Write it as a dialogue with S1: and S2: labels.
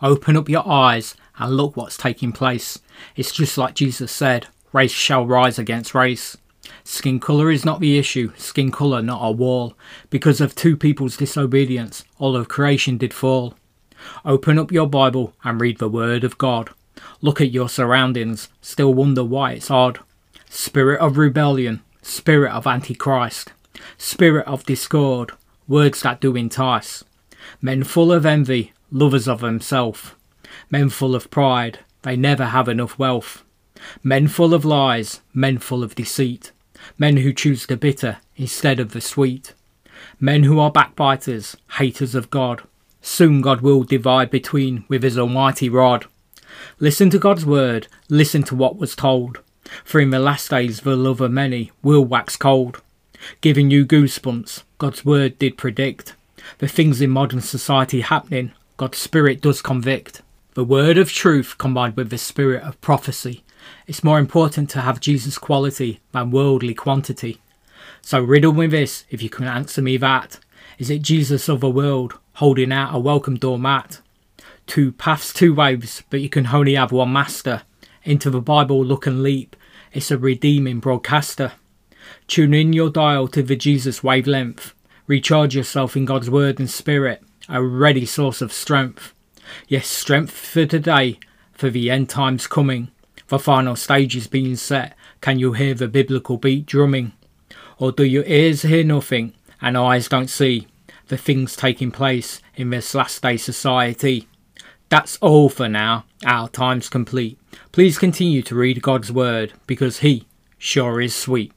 S1: Open up your eyes and look what's taking place. It's just like Jesus said race shall rise against race. Skin colour is not the issue, skin colour not a wall. Because of two people's disobedience, all of creation did fall. Open up your Bible and read the Word of God. Look at your surroundings, still wonder why it's odd. Spirit of rebellion, spirit of Antichrist, spirit of discord, words that do entice. Men full of envy, lovers of himself. Men full of pride, they never have enough wealth. Men full of lies, men full of deceit. Men who choose the bitter instead of the sweet. Men who are backbiters, haters of God. Soon God will divide between with his almighty rod. Listen to God's word, listen to what was told. For in the last days the love of many will wax cold. Giving you goosebumps, God's word did predict. The things in modern society happening, God's spirit does convict. The word of truth combined with the spirit of prophecy. It's more important to have Jesus' quality than worldly quantity. So riddle me this if you can answer me that. Is it Jesus of the world holding out a welcome doormat? Two paths, two waves, but you can only have one master. Into the Bible look and leap. It's a redeeming broadcaster. Tune in your dial to the Jesus wavelength. Recharge yourself in God's word and spirit, a ready source of strength. Yes, strength for today, for the end times coming. The final stage is being set. Can you hear the biblical beat drumming? Or do your ears hear nothing and eyes don't see the things taking place in this last day society? That's all for now. Our time's complete. Please continue to read God's word because He sure is sweet.